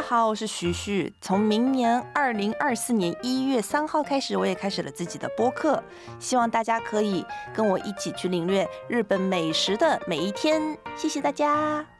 大家好我是徐徐从明年二零二四年一月三号开始我也开始了自己的播客。希望大家可以跟我一起去领略日本美食的每一天。谢谢大家。